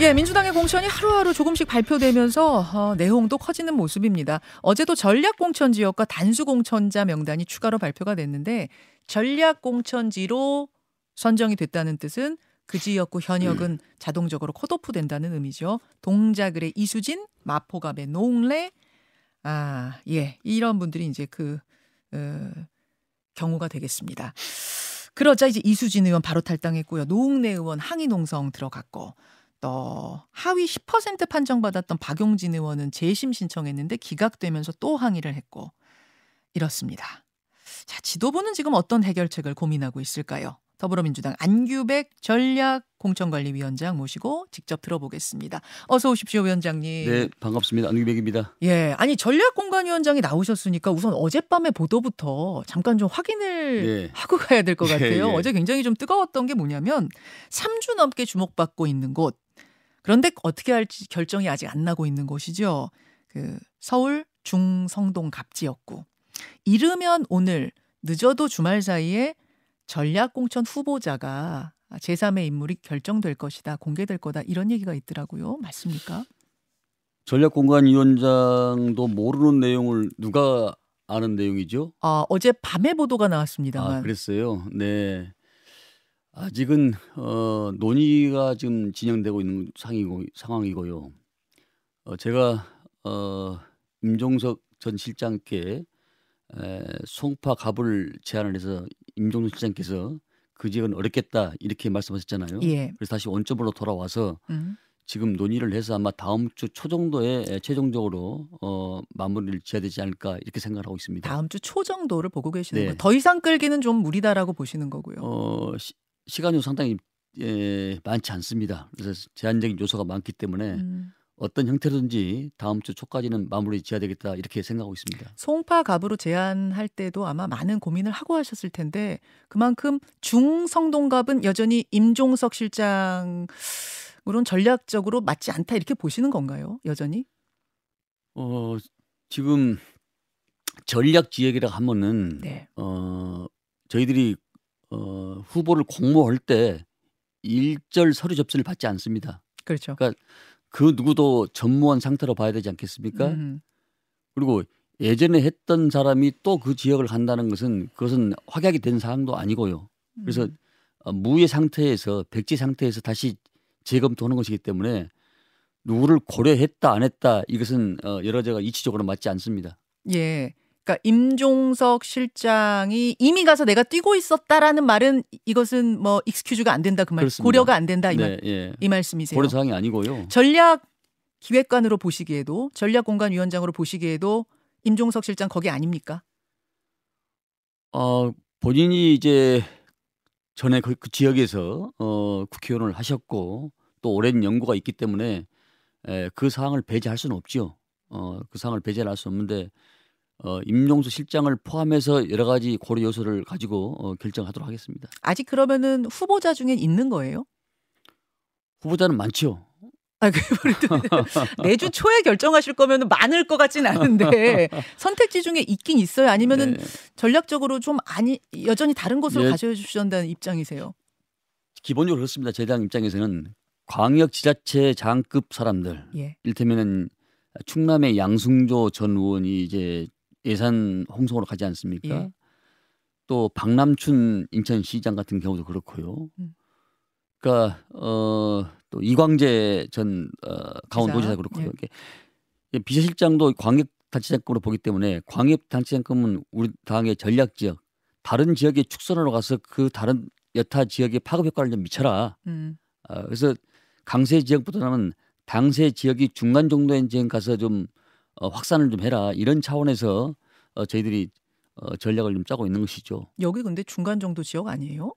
예, 민주당의 공천이 하루하루 조금씩 발표되면서 어, 내용도 커지는 모습입니다. 어제도 전략 공천 지역과 단수 공천자 명단이 추가로 발표가 됐는데 전략 공천지로 선정이 됐다는 뜻은 그 지역구 현역은 음. 자동적으로 컷오프 된다는 의미죠. 동작을의 이수진, 마포갑의 노웅래, 아, 예, 이런 분들이 이제 그 어, 경우가 되겠습니다. 그러자 이제 이수진 의원 바로 탈당했고요. 노웅래 의원 항의 농성 들어갔고 또 하위 10% 판정받았던 박용진 의원은 재심 신청했는데 기각되면서 또 항의를 했고 이렇습니다. 자, 지도부는 지금 어떤 해결책을 고민하고 있을까요? 더불어민주당 안규백 전략 공천관리위원장 모시고 직접 들어보겠습니다. 어서 오십시오, 위원장님. 네, 반갑습니다. 안규백입니다. 예, 아니 전략 공관위원장이 나오셨으니까 우선 어젯밤의 보도부터 잠깐 좀 확인을 네. 하고 가야 될것 예, 같아요. 예, 예. 어제 굉장히 좀 뜨거웠던 게 뭐냐면 3주 넘게 주목받고 있는 곳 그런데 어떻게 할지 결정이 아직 안 나고 있는 곳이죠. 그 서울 중성동 갑지였고 이르면 오늘 늦어도 주말 사이에 전략 공천 후보자가 제3의 인물이 결정될 것이다, 공개될 거다 이런 얘기가 있더라고요. 맞습니까? 전략공관위원장도 모르는 내용을 누가 아는 내용이죠? 아, 어제 밤에 보도가 나왔습니다만. 아, 그랬어요. 네. 아직은 어, 논의가 지금 진행되고 있는 상이고, 상황이고요. 어, 제가 어, 임종석 전 실장께 에, 송파 갑을 제안을 해서 임종석 실장께서 그 지역은 어렵겠다 이렇게 말씀하셨잖아요. 예. 그래서 다시 원점으로 돌아와서 음. 지금 논의를 해서 아마 다음 주 초 정도에 최종적으로 어, 마무리를 지어야 되지 않을까 이렇게 생각하고 있습니다. 다음 주 초 정도를 보고 계시는 네. 거예요. 더 이상 끌기는 좀 무리다라고 보시는 거고요. 어, 시, 시간이 상당히 예, 많지 않습니다. 그래서 제한적인 요소가 많기 때문에 음. 어떤 형태로든지 다음 주 초까지는 마무리 지어야 되겠다 이렇게 생각하고 있습니다. 송파 갑으로 제안할 때도 아마 많은 고민을 하고 하셨을 텐데 그만큼 중성동갑은 여전히 임종석 실장으로는 전략적으로 맞지 않다 이렇게 보시는 건가요? 여전히? 어 지금 전략 지역이라 하면은 네. 어 저희들이 어, 후보를 공모할 때 일절 서류 접수를 받지 않습니다. 그렇죠. 그러니까 그 누구도 전무한 상태로 봐야 되지 않겠습니까? 음. 그리고 예전에 했던 사람이 또 그 지역을 간다는 것은 그것은 확약이 된 사항도 아니고요. 그래서 음. 어, 무의 상태에서 백지 상태에서 다시 재검토하는 것이기 때문에 누구를 고려했다 안 했다 이것은 어, 여러 제가 이치적으로 맞지 않습니다. 예. 그러니까 임종석 실장이 이미 가서 내가 뛰고 있었다라는 말은 이것은 뭐 익스큐즈가 안 된다 그 말, 그렇습니다. 고려가 안 된다 이, 네, 말, 예. 이 말씀이세요. 고려 사항이 아니고요. 전략 기획관으로 보시기에도 전략 공간 위원장으로 보시기에도 임종석 실장 거기 아닙니까? 어 본인이 이제 전에 그, 그 지역에서 어, 국회의원을 하셨고 또 오랜 연구가 있기 때문에 에, 그 사항을 배제할 수는 없죠. 어, 그 사항을 배제할 수 없는데 어, 임용수 실장을 포함해서 여러 가지 고려 요소를 가지고 어, 결정하도록 하겠습니다. 아직 그러면은 후보자 중에 있는 거예요? 후보자는 많죠. 아, 그 내주 초에 결정하실 거면 많을 것 같진 않은데 선택지 중에 있긴 있어요. 아니면은 네. 전략적으로 좀 아니 여전히 다른 곳으로 네. 가져주신다는 입장이세요. 기본적으로 그렇습니다. 제 당 입장에서는 광역 지자체 장급 사람들, 예. 일테면은 충남의 양승조 전 의원이 이제 예산 홍성으로 가지 않습니까? 예. 또 박남춘 인천시장 같은 경우도 그렇고요. 음. 그러니까 어또 이광재 전 어, 강원도지사 그렇고요. 예. 비서실장도 광역단체장급으로 보기 때문에 광역단체장급은 우리 당의 전략 지역 다른 지역에 축선으로 가서 그 다른 여타 지역의 파급 효과를 좀 미쳐라. 음. 어, 그래서 강세 지역보다는 당세 지역이 중간 정도의 지역 가서 좀 어, 확산을 좀 해라 이런 차원에서 어, 저희들이 어, 전략을 좀 짜고 있는 것이죠. 여기 근데 중간 정도 지역 아니에요?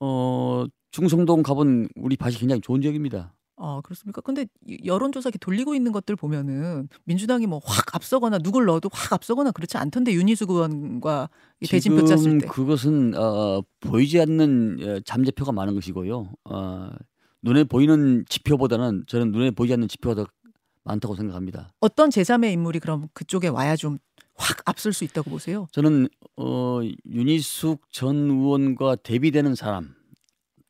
어 중성동 가본 우리 밭이 굉장히 좋은 지역입니다. 아 그렇습니까? 근데 여론조사 돌리고 있는 것들 보면은 민주당이 뭐 확 앞서거나 누굴 넣어도 확 앞서거나 그렇지 않던데 윤희숙 의원과 대진표 짰을 때 그것은 어, 보이지 않는 어, 잠재표가 많은 것이고요. 어, 눈에 보이는 지표보다는 저는 눈에 보이지 않는 지표가 더 많다고 생각합니다. 어떤 제3의 인물이 그럼 그쪽에 와야 좀 확 앞설 수 있다고 보세요? 저는 어, 윤희숙 전 의원과 대비되는 사람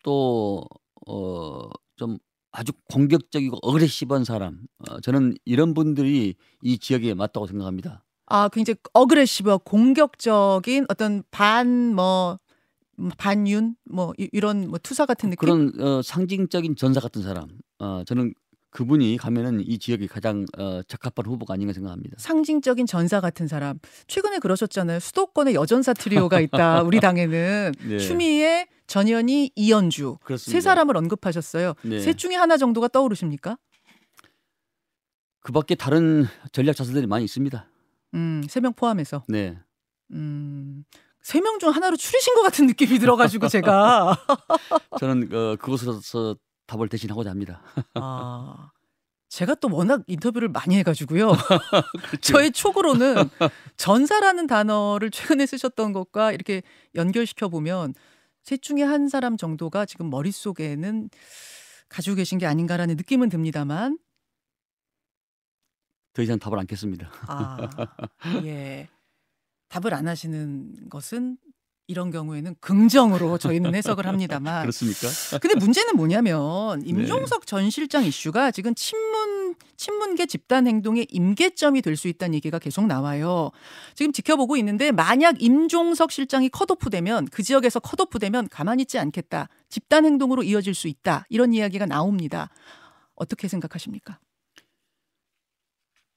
또 어, 좀 아주 공격적이고 어그레시브한 사람. 어, 저는 이런 분들이 이 지역에 맞다고 생각합니다. 아, 굉장히 aggressive, 공격적인 어떤 반뭐 반윤 뭐 이런 뭐 투사 같은 느낌 그런 어, 상징적인 전사 같은 사람. 어, 저는 그분이 가면은 이 지역이 가장 어, 적합한 후보가 아닌가 생각합니다. 상징적인 전사 같은 사람. 최근에 그러셨잖아요. 수도권에 여전사 트리오가 있다. 우리 당에는 네. 추미애, 전현희, 이언주 그렇습니다. 세 사람을 언급하셨어요. 네. 셋 중에 하나 정도가 떠오르십니까? 그밖에 다른 전략 자산들이 많이 있습니다. 음, 세 명 포함해서. 네. 음. 세 명 중 하나로 추리신 것 같은 느낌이 들어가지고 제가 저는 어, 그곳으로서 답을 대신하고자 합니다. 아, 제가 또 워낙 인터뷰를 많이 해가지고요. 그렇죠. 저의 촉으로는 전사라는 단어를 최근에 쓰셨던 것과 이렇게 연결시켜 보면 셋 중에 한 사람 정도가 지금 머릿속에는 가지고 계신 게 아닌가라는 느낌은 듭니다만 더 이상 답을 않겠습니다. 아, 예. 답을 안 하시는 것은 이런 경우에는 긍정으로 저희는 해석을 합니다만. 그렇습니까? 근데 문제는 뭐냐면 네. 임종석 네. 전 실장 이슈가 지금 친문 친문계 집단 행동의 임계점이 될 수 있다는 얘기가 계속 나와요. 지금 지켜보고 있는데 만약 임종석 실장이 컷오프되면 그 지역에서 컷오프되면 가만히 있지 않겠다. 집단 행동으로 이어질 수 있다. 이런 이야기가 나옵니다. 어떻게 생각하십니까?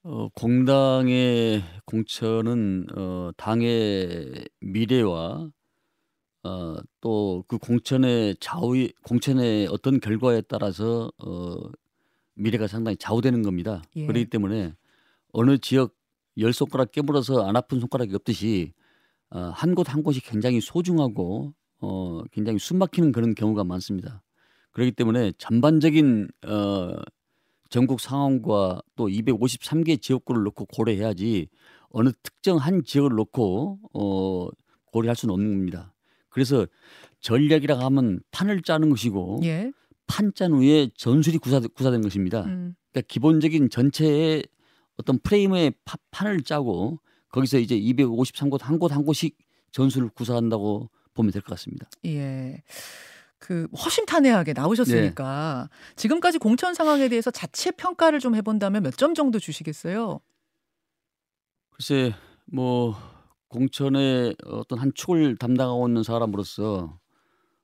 어, 공당의 공천은 어, 당의 미래와 어, 또 그 공천의 좌우 공천의 어떤 결과에 따라서 어, 미래가 상당히 좌우되는 겁니다. 예. 그렇기 때문에 어느 지역 열 손가락 깨물어서 안 아픈 손가락이 없듯이 어, 한 곳 한 곳이 굉장히 소중하고 어, 굉장히 숨막히는 그런 경우가 많습니다. 그렇기 때문에 전반적인 어, 전국 상황과 또 253개 지역구를 놓고 고려해야지 어느 특정 한 지역을 놓고 어, 고려할 수는 없는 겁니다. 그래서 전략이라고 하면 판을 짜는 것이고 예. 판짠 후에 전술이 구사, 구사된 것입니다. 음. 그러니까 기본적인 전체의 어떤 프레임의 파, 판을 짜고 거기서 이제 253곳 한 곳 한 곳씩 전술을 구사한다고 보면 될 것 같습니다. 예. 그 허심탄회하게 나오셨으니까 네. 지금까지 공천 상황에 대해서 자체 평가를 좀 해본다면 몇 점 정도 주시겠어요? 글쎄 뭐 공천의 어떤 한 축을 담당하고 있는 사람으로서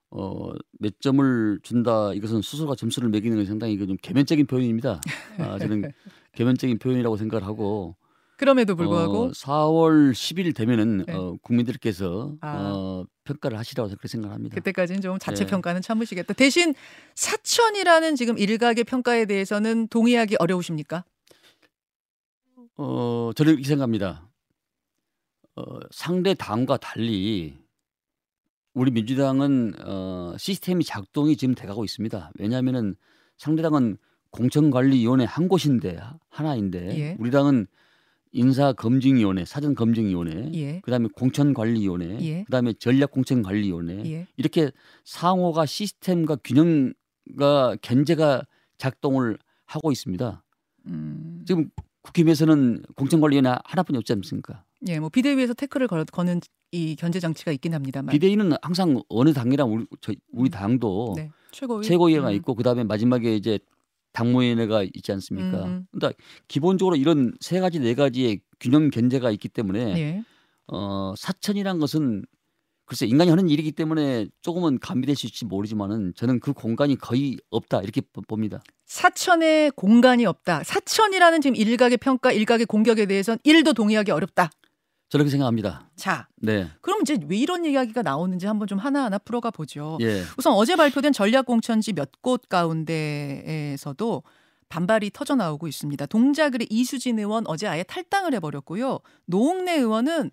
어, 몇 점을 준다 이것은 스스로가 점수를 매기는 건 상당히 좀 개면적인 표현입니다. 아, 저는 개면적인 표현이라고 생각을 하고 그럼에도 불구하고 어, 4월 10일 되면은 네. 어, 국민들께서 아. 어, 평가를 하시라고 그렇게 생각합니다. 그때까지는 좀 자체 네. 평가는 참으시겠다. 대신 사천이라는 지금 일각의 평가에 대해서는 동의하기 어려우십니까? 어, 저는 이렇게 생각합니다. 어, 상대 당과 달리 우리 민주당은 어, 시스템이 작동이 지금 돼가고 있습니다. 왜냐하면은 상대당은 공천관리위원회 한 곳인데 하나인데 예. 우리 당은 인사검증위원회, 사전검증위원회, 예. 그다음에 공천관리위원회, 예. 그다음에 전략공천관리위원회 예. 이렇게 상호가 시스템과 균형과 견제가 작동을 하고 있습니다. 음. 지금 국힘에서는 공천관리위원회 하나뿐이 없지 않습니까? 예, 뭐 비대위에서 태클을 걸, 거는 이 견제 장치가 있긴 합니다만 비대위는 항상 어느 당이랑 우리, 저, 우리 음. 당도 네, 최고위 최고위가 음. 있고 그다음에 마지막에 이제 당무위원회가 있지 않습니까? 음. 그러니까 기본적으로 이런 세 가지 네 가지의 균형 견제가 있기 때문에 예. 어, 사천이란 것은 글쎄 인간이 하는 일이기 때문에 조금은 감비될 수 있을지 모르지만은 저는 그 공간이 거의 없다 이렇게 봅니다. 사천에 공간이 없다. 사천이라는 지금 일각의 평가, 일각의 공격에 대해서는 일도 동의하기 어렵다. 저렇게 생각합니다. 자, 네. 그럼 이제 왜 이런 이야기가 나오는지 한번 좀 하나하나 풀어가 보죠. 예. 우선 어제 발표된 전략공천지 몇 곳 가운데에서도 반발이 터져 나오고 있습니다. 동작을의 이수진 의원 어제 아예 탈당을 해버렸고요. 노웅래 의원은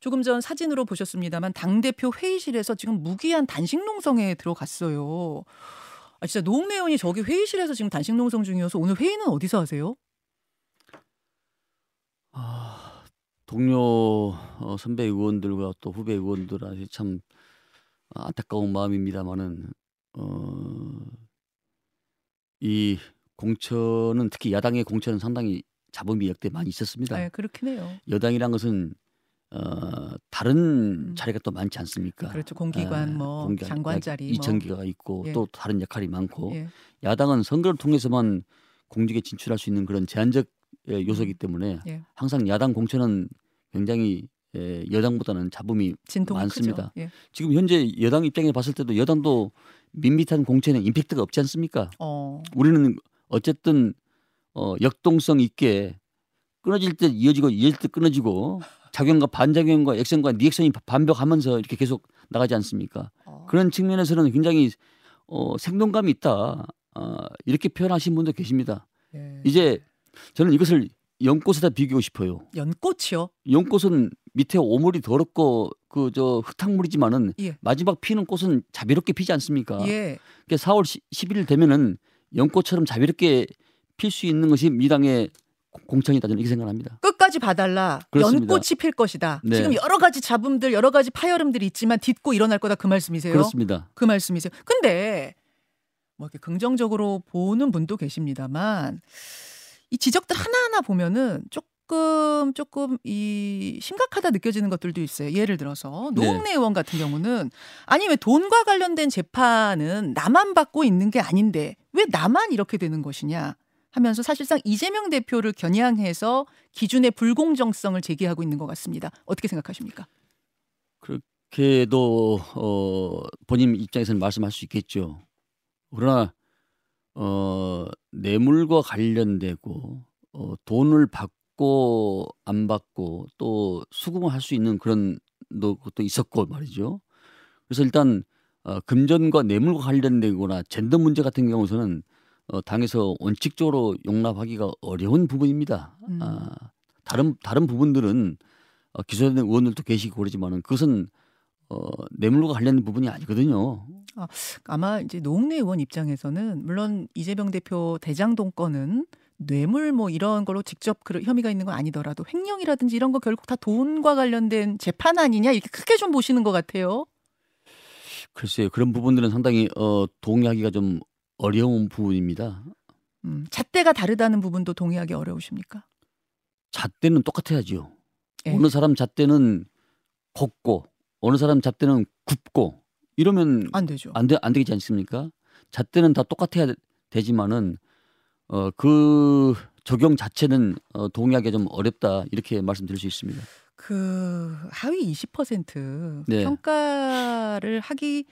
조금 전 사진으로 보셨습니다만 당 대표 회의실에서 지금 무기한 단식 농성에 들어갔어요. 아, 진짜 노웅래 의원이 저기 회의실에서 지금 단식 농성 중이어서 오늘 회의는 어디서 하세요? 아, 동료 어, 선배 의원들과 또 후배 의원들한테 참 안타까운 마음입니다만은 어, 이 공천은 특히 야당의 공천은 상당히 자본비 역대 많이 있었습니다. 네, 그렇긴 해요. 여당이란 것은 어, 다른 음. 자리가 또 많지 않습니까? 그렇죠. 공기관, 아, 뭐 공기관, 장관 자리, 뭐. 이천기가 뭐. 있고 예. 또 다른 역할이 많고 예. 야당은 선거를 통해서만 공직에 진출할 수 있는 그런 제한적 예, 요소이기 음. 때문에 예. 항상 야당 공천은 굉장히 예, 여당보다는 잡음이 많습니다. 예. 지금 현재 여당 입장에 봤을 때도 여당도 밋밋한 공천에 임팩트가 없지 않습니까? 어. 우리는 어쨌든 어, 역동성 있게 끊어질 때 이어지고 이어질 때 끊어지고 작용과 반작용과 액션과 리액션이 반복하면서 이렇게 계속 나가지 않습니까? 어. 그런 측면에서는 굉장히 어, 생동감이 있다. 어, 이렇게 표현하신 분도 계십니다. 예. 이제 저는 이것을 연꽃에다 비교하고 싶어요. 연꽃이요? 연꽃은 밑에 오물이 더럽고 그 저 흙탕물이지만은 예. 마지막 피는 꽃은 자비롭게 피지 않습니까? 예. 그러니까 4월 10일 되면은 연꽃처럼 자비롭게 필 수 있는 것이 미당의 공천이다 저는 이렇게 생각합니다. 끝까지 봐달라. 그렇습니다. 연꽃이 필 것이다. 네. 지금 여러 가지 잡음들, 여러 가지 파열음들이 있지만 딛고 일어날 거다 그 말씀이세요? 그렇습니다. 그 말씀이세요. 근데 뭐 이렇게 긍정적으로 보는 분도 계십니다만 이 지적들 하나하나 보면은 조금 조금 이 심각하다 느껴지는 것들도 있어요. 예를 들어서 노웅래 네. 의원 같은 경우는 아니 왜 돈과 관련된 재판은 나만 받고 있는 게 아닌데 왜 나만 이렇게 되는 것이냐? 하면서 사실상 이재명 대표를 겨냥해서 기준의 불공정성을 제기하고 있는 것 같습니다. 어떻게 생각하십니까? 그렇게도 어, 본인 입장에서는 말씀할 수 있겠죠. 그러나 어, 뇌물과 관련되고 어, 돈을 받고 안 받고 또 수긍을 할 수 있는 그런 것도 있었고 말이죠. 그래서 일단 어, 금전과 뇌물과 관련되거나 젠더 문제 같은 경우서는 어, 당에서 원칙적으로 용납하기가 어려운 부분입니다. 음. 아, 다른 다른 부분들은 어, 기소된 의원들도 계시고 그러지만은 그것은 어, 뇌물과 관련된 부분이 아니거든요. 아, 아마 이제 노웅래 의원 입장에서는 물론 이재명 대표 대장동 건은 뇌물 뭐 이런 걸로 직접 그 혐의가 있는 건 아니더라도 횡령이라든지 이런 거 결국 다 돈과 관련된 재판 아니냐 이렇게 크게 좀 보시는 것 같아요. 글쎄요 그런 부분들은 상당히 어, 동의하기가 좀 어려운 부분입니다. 음, 잣대가 다르다는 부분도 동의하기 어려우십니까? 잣대는 똑같아야죠. 예. 어느 사람 잣대는 곱고 어느 사람 잣대는 굽고 이러면 안 되죠. 안, 되, 안 되지 않습니까? 잣대는 다 똑같아야 되지만은 어, 그 적용 자체는 어, 동의하기 좀 어렵다 이렇게 말씀드릴 수 있습니다. 그 하위 20% 네. 평가를 하기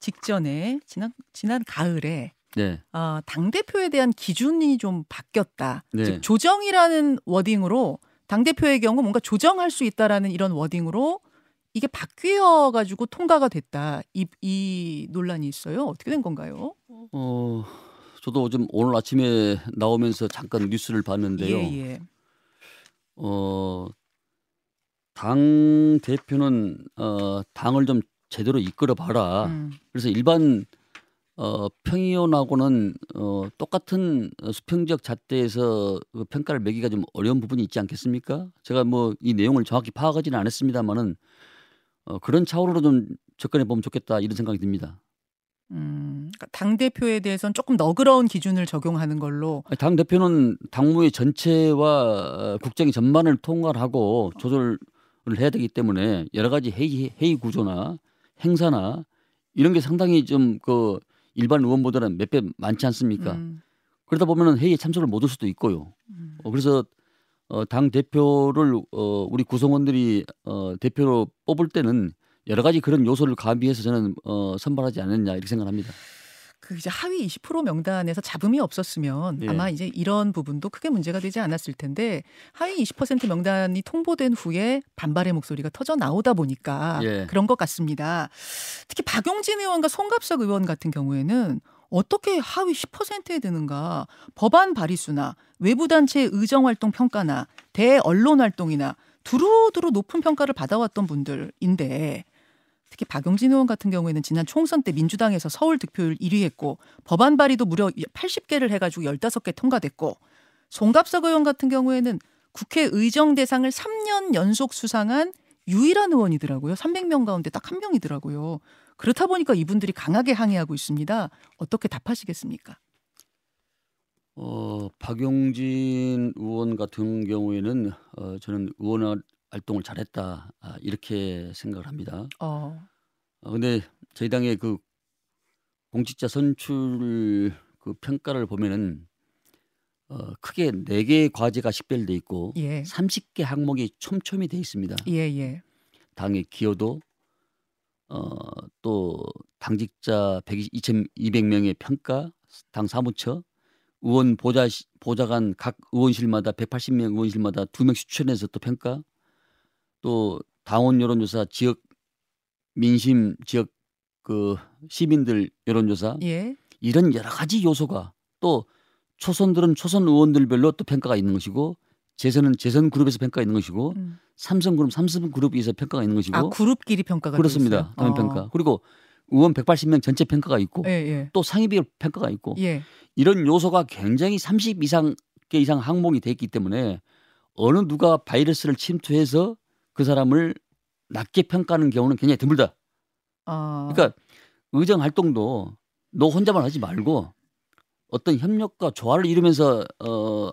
직전에 지난 지난 가을에 네. 어, 당 대표에 대한 기준이 좀 바뀌었다. 네. 즉 조정이라는 워딩으로 당 대표의 경우 뭔가 조정할 수 있다라는 이런 워딩으로 이게 바뀌어 가지고 통과가 됐다. 이, 이 논란이 있어요. 어떻게 된 건가요? 어, 저도 좀 오늘 아침에 나오면서 잠깐 뉴스를 봤는데요. 예, 예. 어, 당 대표는 어, 당을 좀 제대로 이끌어 봐라. 음. 그래서 일반 어, 평의원하고는 어, 똑같은 수평적 잣대에서 그 평가를 매기가 좀 어려운 부분이 있지 않겠습니까? 제가 뭐 이 내용을 정확히 파악하지는 않았습니다만은 어, 그런 차원으로 좀 접근해 보면 좋겠다 이런 생각이 듭니다. 음, 그러니까 당 대표에 대해서는 조금 너그러운 기준을 적용하는 걸로. 당 대표는 당무의 전체와 국정의 전반을 통괄하고 조절을 해야 되기 때문에 여러 가지 회의, 회의 구조나 행사나 이런 게 상당히 좀 그 일반 의원보다는 몇 배 많지 않습니까? 음. 그러다 보면은 회의에 참석을 못 할 수도 있고요. 음. 어, 그래서 어, 당 대표를 어, 우리 구성원들이 어, 대표로 뽑을 때는 여러 가지 그런 요소를 가미해서 저는 어, 선발하지 않았냐 이렇게 생각합니다. 그 이제 하위 20% 명단에서 잡음이 없었으면 예. 아마 이제 이런 부분도 크게 문제가 되지 않았을 텐데 하위 20% 명단이 통보된 후에 반발의 목소리가 터져 나오다 보니까 예. 그런 것 같습니다. 특히 박용진 의원과 송갑석 의원 같은 경우에는 어떻게 하위 10%에 드는가? 법안 발의수나 외부 단체 의정 활동 평가나 대언론 활동이나 두루두루 높은 평가를 받아왔던 분들인데 특히 박용진 의원 같은 경우에는 지난 총선 때 민주당에서 서울 득표율 1위 했고 법안 발의도 무려 80개를 해가지고 15개 통과됐고 송갑석 의원 같은 경우에는 국회 의정 대상을 3년 연속 수상한 유일한 의원이더라고요. 300명 가운데 딱 한 명이더라고요. 그렇다 보니까 이분들이 강하게 항의하고 있습니다. 어떻게 답하시겠습니까? 어, 박용진 의원 같은 경우에는 어, 저는 의원 활동을 잘했다 아, 이렇게 생각을 합니다. 어. 어, 근데 저희 당의 그 공직자 선출 그 평가를 보면은 어, 크게 네 개의 과제가 식별돼 있고 예. 30개 항목이 촘촘히 돼 있습니다. 예, 예. 당의 기여도 어, 또 당직자 120, 2,200명의 평가, 당 사무처, 의원 보좌 보좌관 각 의원실마다 180명 의원실마다 두 명씩 추천해서 또 평가, 또 당원 여론조사, 지역 민심 지역 그 시민들 여론조사 예. 이런 여러 가지 요소가 또 초선들은 초선 의원들별로 또 평가가 있는 것이고 재선은 재선 그룹에서 평가가 있는 것이고 음. 삼성 그룹 삼성 그룹에서 평가가 있는 것이고 아 그룹끼리 평가가 그렇습니다. 당연 어. 평가 그리고 의원 180명 전체 평가가 있고 예, 예. 또 상임위별 평가가 있고 예. 이런 요소가 굉장히 30 이상 개 이상 항목이 돼 있기 때문에 어느 누가 바이러스를 침투해서 그 사람을 낮게 평가하는 경우는 굉장히 드물다. 어. 그러니까 의정 활동도 너 혼자만 하지 말고 어떤 협력과 조화를 이루면서 어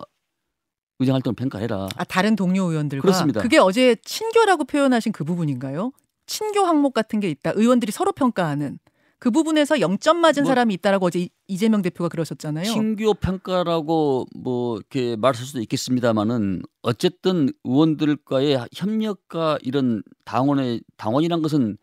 의정 활동 평가해라. 아 다른 동료 의원들과 그렇습니다. 그게 어제 친교라고 표현하신 그 부분인가요? 친교 항목 같은 게 있다. 의원들이 서로 평가하는 그 부분에서 0점 맞은 뭐, 사람이 있다라고 어제 이재명 대표가 그러셨잖아요. 친교 평가라고 뭐 이렇게 말할 수도 있겠습니다만은 어쨌든 의원들과의 협력과 이런 당원의 당원이란 것은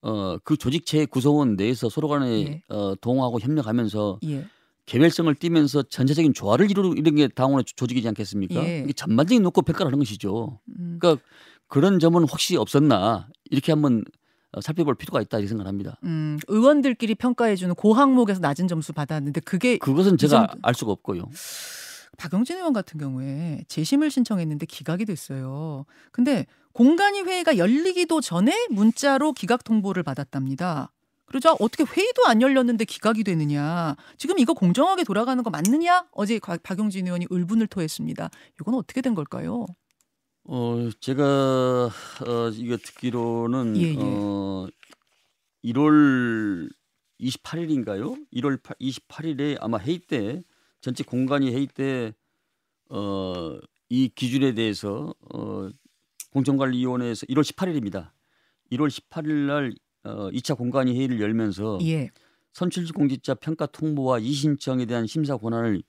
어 그 조직체 구성원 내에서 서로 간에 예. 어 동하고 협력하면서 예. 개별성을 띠면서 전체적인 조화를 이루는 게 당원의 조직이지 않겠습니까? 예. 이게 전반적인 놓고 평가를 하는 것이죠. 음. 그러니까 그런 점은 혹시 없었나 이렇게 한번 어, 살펴볼 필요가 있다 이렇게 생각합니다. 음, 의원들끼리 평가해주는 고 항목에서 낮은 점수 받았는데 그게 그것은 제가 점... 알 수가 없고요. 박영진 의원 같은 경우에 재심을 신청했는데 기각이 됐어요. 근데 공간위 회의가 열리기도 전에 문자로 기각 통보를 받았답니다. 그러자 어떻게 회의도 안 열렸는데 기각이 되느냐. 지금 이거 공정하게 돌아가는 거 맞느냐? 어제 박용진 의원이 울분을 토했습니다. 이건 어떻게 된 걸까요? 어 제가 어 이거 듣기로는 예, 예. 어 1월 28일인가요? 1월 28일에 아마 회의 때 전체 공간위 회의 때 어 이 기준에 대해서 어 공정관리위원회에서 1월 18일입니다. 1월 18일 날 어, 2차 공간위 회의를 열면서 예. 선출직 공직자 평가 통보와 이신청에 대한 심사 권한을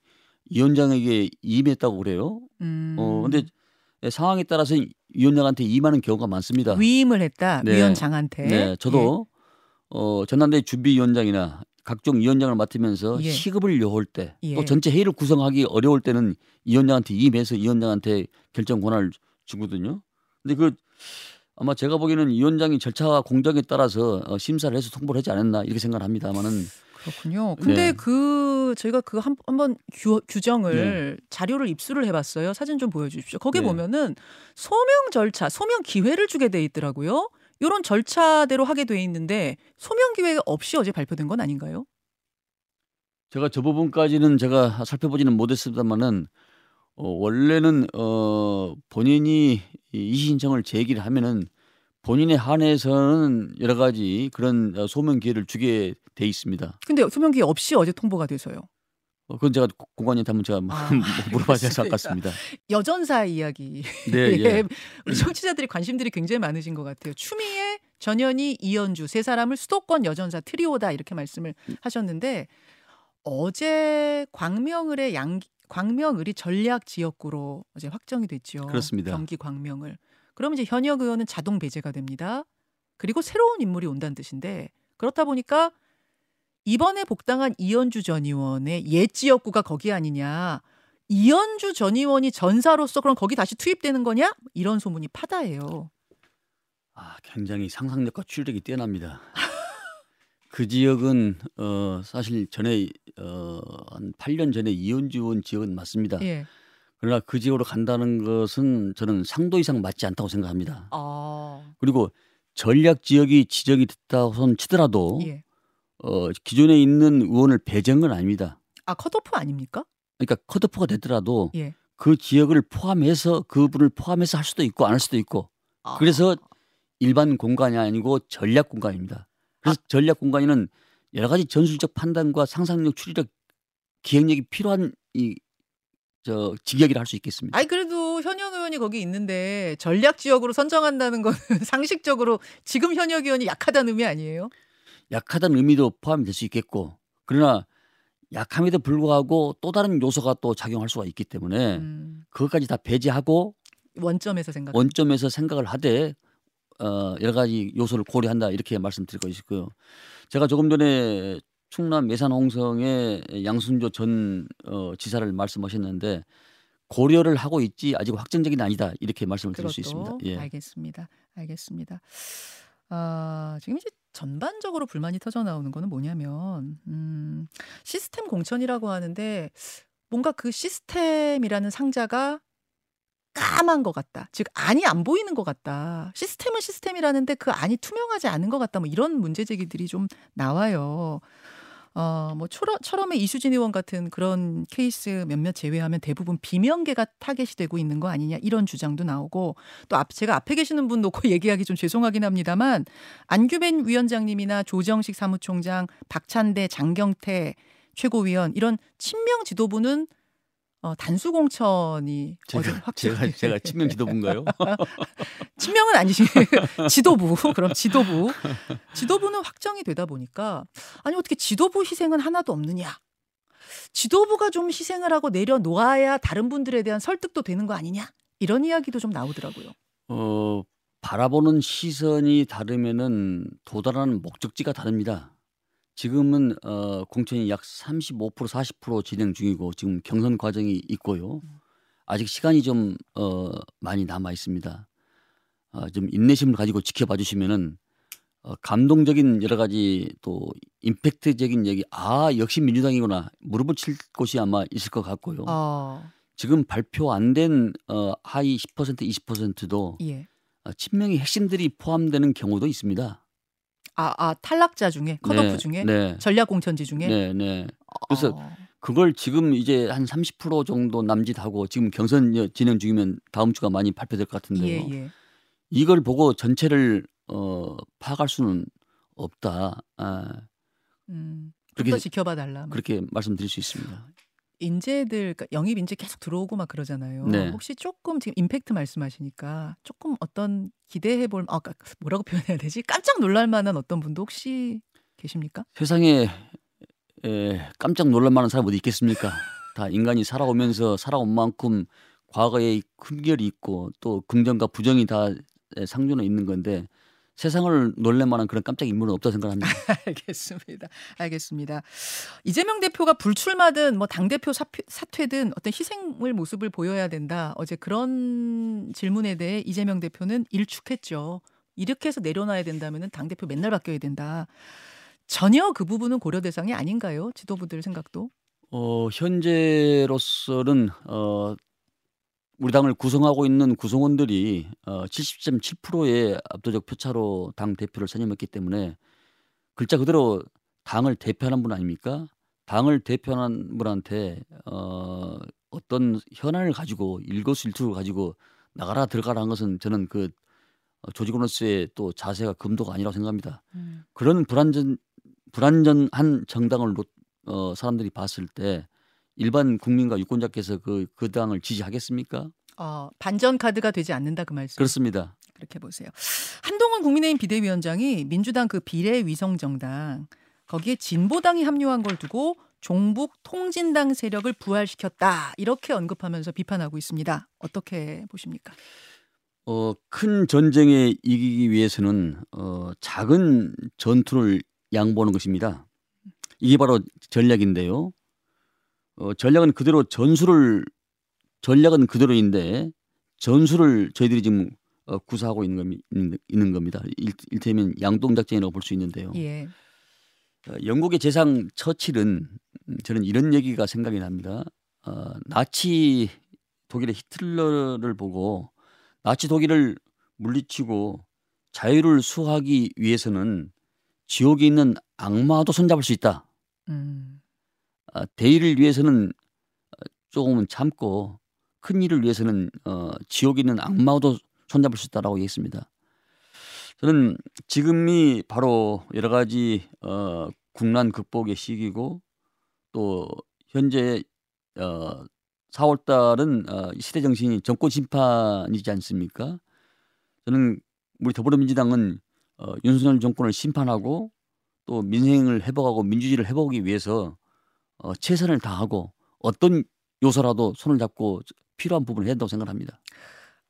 위원장에게 임했다고 그래요. 음. 어 근데 상황에 따라서 위원장한테 임하는 경우가 많습니다. 위임을 했다 네. 위원장한테. 네, 저도 예. 어 전남대 준비위원장이나 각종 위원장을 맡으면서 예. 시급을 요할 때또 예. 전체 회의를 구성하기 어려울 때는 위원장한테 임해서 위원장한테 결정 권한을 주거든요. 근데 그 아마 제가 보기에는 위원장이 절차와 공정에 따라서 어, 심사를 해서 통보를 하지 않았나 이렇게 생각을 합니다만은 그렇군요. 근데 네. 그 저희가 그 한, 한번 규, 규정을 네. 자료를 입수를 해봤어요. 사진 좀 보여주십시오. 거기 네. 보면은 소명 절차, 소명 기회를 주게 돼 있더라고요. 이런 절차대로 하게 돼 있는데 소명 기회가 없이 어제 발표된 건 아닌가요? 제가 저 부분까지는 제가 살펴보지는 못했습니다만은 어, 원래는 어, 본인이 이 신청을 제기를 하면은 본인의 한해서는 여러 가지 그런 어, 소명 기회를 주게 돼 있습니다. 근데 소명 기회 없이 어제 통보가 돼서요. 어, 그건 제가 공관님한테 한번 제가 아, 물어봐야 될것 같습니다. 여전사 이야기. 네, 예. 우리 청취자들이 관심들이 굉장히 많으신 것 같아요. 추미애, 전현희, 이현주 세 사람을 수도권 여전사 트리오다 이렇게 말씀을 하셨는데 어제 광명을의 양 광명을이 전략 지역구로 어제 확정이 됐죠. 그렇습니다. 경기 광명을. 그러면 이제 현역 의원은 자동 배제가 됩니다. 그리고 새로운 인물이 온다는 뜻인데 그렇다 보니까 이번에 복당한 이현주 전 의원의 옛 지역구가 거기 아니냐. 이현주 전 의원이 전사로서 그럼 거기 다시 투입되는 거냐? 이런 소문이 파다해요. 아, 굉장히 상상력과 추리력이 뛰어납니다. 그 지역은 어 사실 전에 어한 8년 전에 이현주 의원 지역은 맞습니다. 예. 그러나 그 지역으로 간다는 것은 저는 상도 이상 맞지 않다고 생각합니다. 아. 그리고 전략 지역이 지정이 됐다고 손 치더라도 예. 어 기존에 있는 의원을 배제한 건 아닙니다. 아 컷오프 아닙니까? 그러니까 컷오프가 되더라도 예. 그 지역을 포함해서 그분을 포함해서 할 수도 있고 안 할 수도 있고 아. 그래서 일반 공간이 아니고 전략 공간입니다. 그래서 아. 전략 공간에는 여러 가지 전술적 판단과 상상력, 추리력, 기획력이 필요한 이 저 직역이라 할 수 있겠습니다. 아니 그래도 현역 의원이 거기 있는데 전략 지역으로 선정한다는 건 상식적으로 지금 현역 의원이 약하다는 의미 아니에요? 약하다는 의미도 포함이 될 수 있겠고 그러나 약함에도 불구하고 또 다른 요소가 또 작용할 수가 있기 때문에 음. 그것까지 다 배제하고 원점에서 생각 원점에서 생각을 하되 어, 여러 가지 요소를 고려한다 이렇게 말씀드릴 것이고요. 제가 조금 전에 충남 예산 홍성의 양순조 전 어, 지사를 말씀하셨는데 고려를 하고 있지 아직 확정적인 아니다 이렇게 말씀을 드릴 수 있습니다. 예. 알겠습니다. 알겠습니다. 아, 지금 이제 전반적으로 불만이 터져 나오는 거는 뭐냐면 음, 시스템 공천이라고 하는데 뭔가 그 시스템이라는 상자가 까만 것 같다. 즉 안이 안 보이는 것 같다. 시스템은 시스템이라는데 그 안이 투명하지 않은 것 같다. 뭐 이런 문제 제기들이 좀 나와요. 어, 뭐 초러, 처럼의 이수진 의원 같은 그런 케이스 몇몇 제외하면 대부분 비명계가 타겟이 되고 있는 거 아니냐 이런 주장도 나오고 또 앞, 제가 앞에 계시는 분 놓고 얘기하기 좀 죄송하긴 합니다만 안규벤 위원장님이나 조정식 사무총장, 박찬대, 장경태 최고위원 이런 친명 지도부는 어, 단수 공천이 제가, 제가 제가 친명 지도부인가요? 친명은 아니시 지도부 그럼 지도부 지도부는 확정이 되다 보니까 아니 어떻게 지도부 희생은 하나도 없느냐? 지도부가 좀 희생을 하고 내려놓아야 다른 분들에 대한 설득도 되는 거 아니냐? 이런 이야기도 좀 나오더라고요. 어 바라보는 시선이 다르면은 도달하는 목적지가 다릅니다. 지금은 어 공천이 약 35% 40% 진행 중이고 지금 경선 과정이 있고요. 음. 아직 시간이 좀 어 많이 남아 있습니다. 어 좀 인내심을 가지고 지켜봐 주시면은 어 감동적인 여러 가지 또 임팩트적인 얘기 '아 역시 민주당이구나.' 무릎을 칠 곳이 아마 있을 것 같고요. 어. 지금 발표 안 된 어 하위 10% 20%도 예. 어 친명의 핵심들이 포함되는 경우도 있습니다. 아, 아 탈락자 중에 컷오프 네, 중에 네. 전략 공천지 중에 네, 네. 그래서 어. 그걸 지금 이제 한 30% 정도 남짓하고 지금 경선 진행 중이면 다음 주가 많이 발표될 것 같은데요. 예, 예. 이걸 보고 전체를 어, 파악할 수는 없다. 아. 음, 그렇게 지켜봐 달라. 그렇게 말씀드릴 수 있습니다. 인재들 그러니까 영입 인재 계속 들어오고 막 그러잖아요. 네. 혹시 조금 지금 임팩트 말씀하시니까 조금 어떤 기대해 볼 아, 뭐라고 표현해야 되지? 깜짝 놀랄 만한 어떤 분도 혹시 계십니까? 세상에 에, 깜짝 놀랄 만한 사람 어디 있겠습니까? 다 인간이 살아오면서 살아온 만큼 과거에 흠결이 있고 또 긍정과 부정이 다 상존해 있는 건데 세상을 놀랄 만한 그런 깜짝 인물은 없다 생각합니다. 알겠습니다. 알겠습니다. 이재명 대표가 불출마든 뭐 당대표 사퇴든 어떤 희생을 모습을 보여야 된다. 어제 그런 질문에 대해 이재명 대표는 일축했죠. 이렇게 해서 내려놔야 된다면 당대표 맨날 바뀌어야 된다. 전혀 그 부분은 고려 대상이 아닌가요? 지도부들 생각도? 어, 현재로서는 어, 우리 당을 구성하고 있는 구성원들이 어 70.7%의 압도적 표차로 당 대표를 선임했기 때문에 글자 그대로 당을 대표하는 분 아닙니까? 당을 대표하는 분한테 어 어떤 현안을 가지고 일거수일투를 가지고 나가라 들어가라 한 것은 저는 그 어, 조직원으로서의 또 자세가 금도가 아니라고 생각합니다. 음. 그런 불안전 불안전한 정당을 어, 사람들이 봤을 때 일반 국민과 유권자께서 그, 그 당을 지지하겠습니까? 어, 반전 카드가 되지 않는다 그 말씀. 그렇습니다. 그렇게 보세요. 한동훈 국민의힘 비대위원장이 민주당 그 비례 위성 정당 거기에 진보당이 합류한 걸 두고 종북 통진당 세력을 부활시켰다 이렇게 언급하면서 비판하고 있습니다. 어떻게 보십니까? 어, 큰 전쟁에 이기기 위해서는 어, 작은 전투를 양보하는 것입니다. 이게 바로 전략인데요. 어, 전략은 그대로 전술을 전략은 그대로인데 전술을 저희들이 지금 어, 구사하고 있는, 겁, 있는, 있는 겁니다. 일, 일테면 양동작전이라고 볼 수 있는데요. 예. 어, 영국의 재상 처칠은 음, 저는 이런 얘기가 생각이 납니다. 어, 나치 독일의 히틀러를 보고 나치 독일을 물리치고 자유를 수호하기 위해서는 지옥에 있는 악마도 손잡을 수 있다. 음. 어, 대의를 위해서는 어, 조금은 참고 큰 일을 위해서는 어, 지옥에 있는 악마도 손잡을 수 있다라고 얘기했습니다. 저는 지금이 바로 여러 가지 어, 국난 극복의 시기고 또 현재 어, 4월 달은 어, 시대 정신이 정권 심판이지 않습니까? 저는 우리 더불어민주당은 어, 윤석열 정권을 심판하고 또 민생을 회복하고 민주주의를 회복하기 위해서 어, 최선을 다하고 어떤 요소라도 손을 잡고 필요한 부분을 해야 된다고 생각합니다.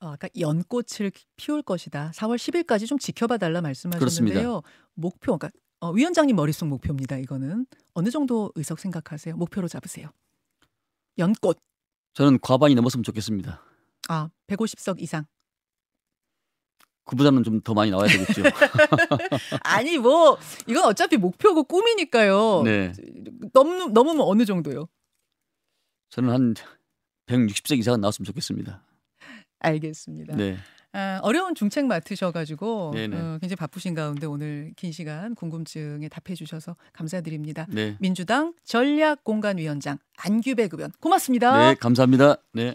어, 아까 연꽃을 피울 것이다. 4월 10일까지 좀 지켜봐 달라 말씀하셨는데요. 그렇습니다. 목표, 그러니까 어, 위원장님 머릿속 목표입니다. 이거는 어느 정도 의석 생각하세요? 목표로 잡으세요. 연꽃. 저는 과반이 넘었으면 좋겠습니다. 아, 150석 이상. 그보다는 좀 더 많이 나와야 되겠죠. 아니 뭐 이건 어차피 목표고 꿈이니까요. 네. 넘 넘으면 어느 정도요? 저는 한 160석 이상은 나왔으면 좋겠습니다. 알겠습니다. 네. 아, 어려운 중책 맡으셔가지고 어, 굉장히 바쁘신 가운데 오늘 긴 시간 궁금증에 답해주셔서 감사드립니다. 네. 민주당 전략공간위원장 안규백 의원 고맙습니다. 네, 감사합니다. 네.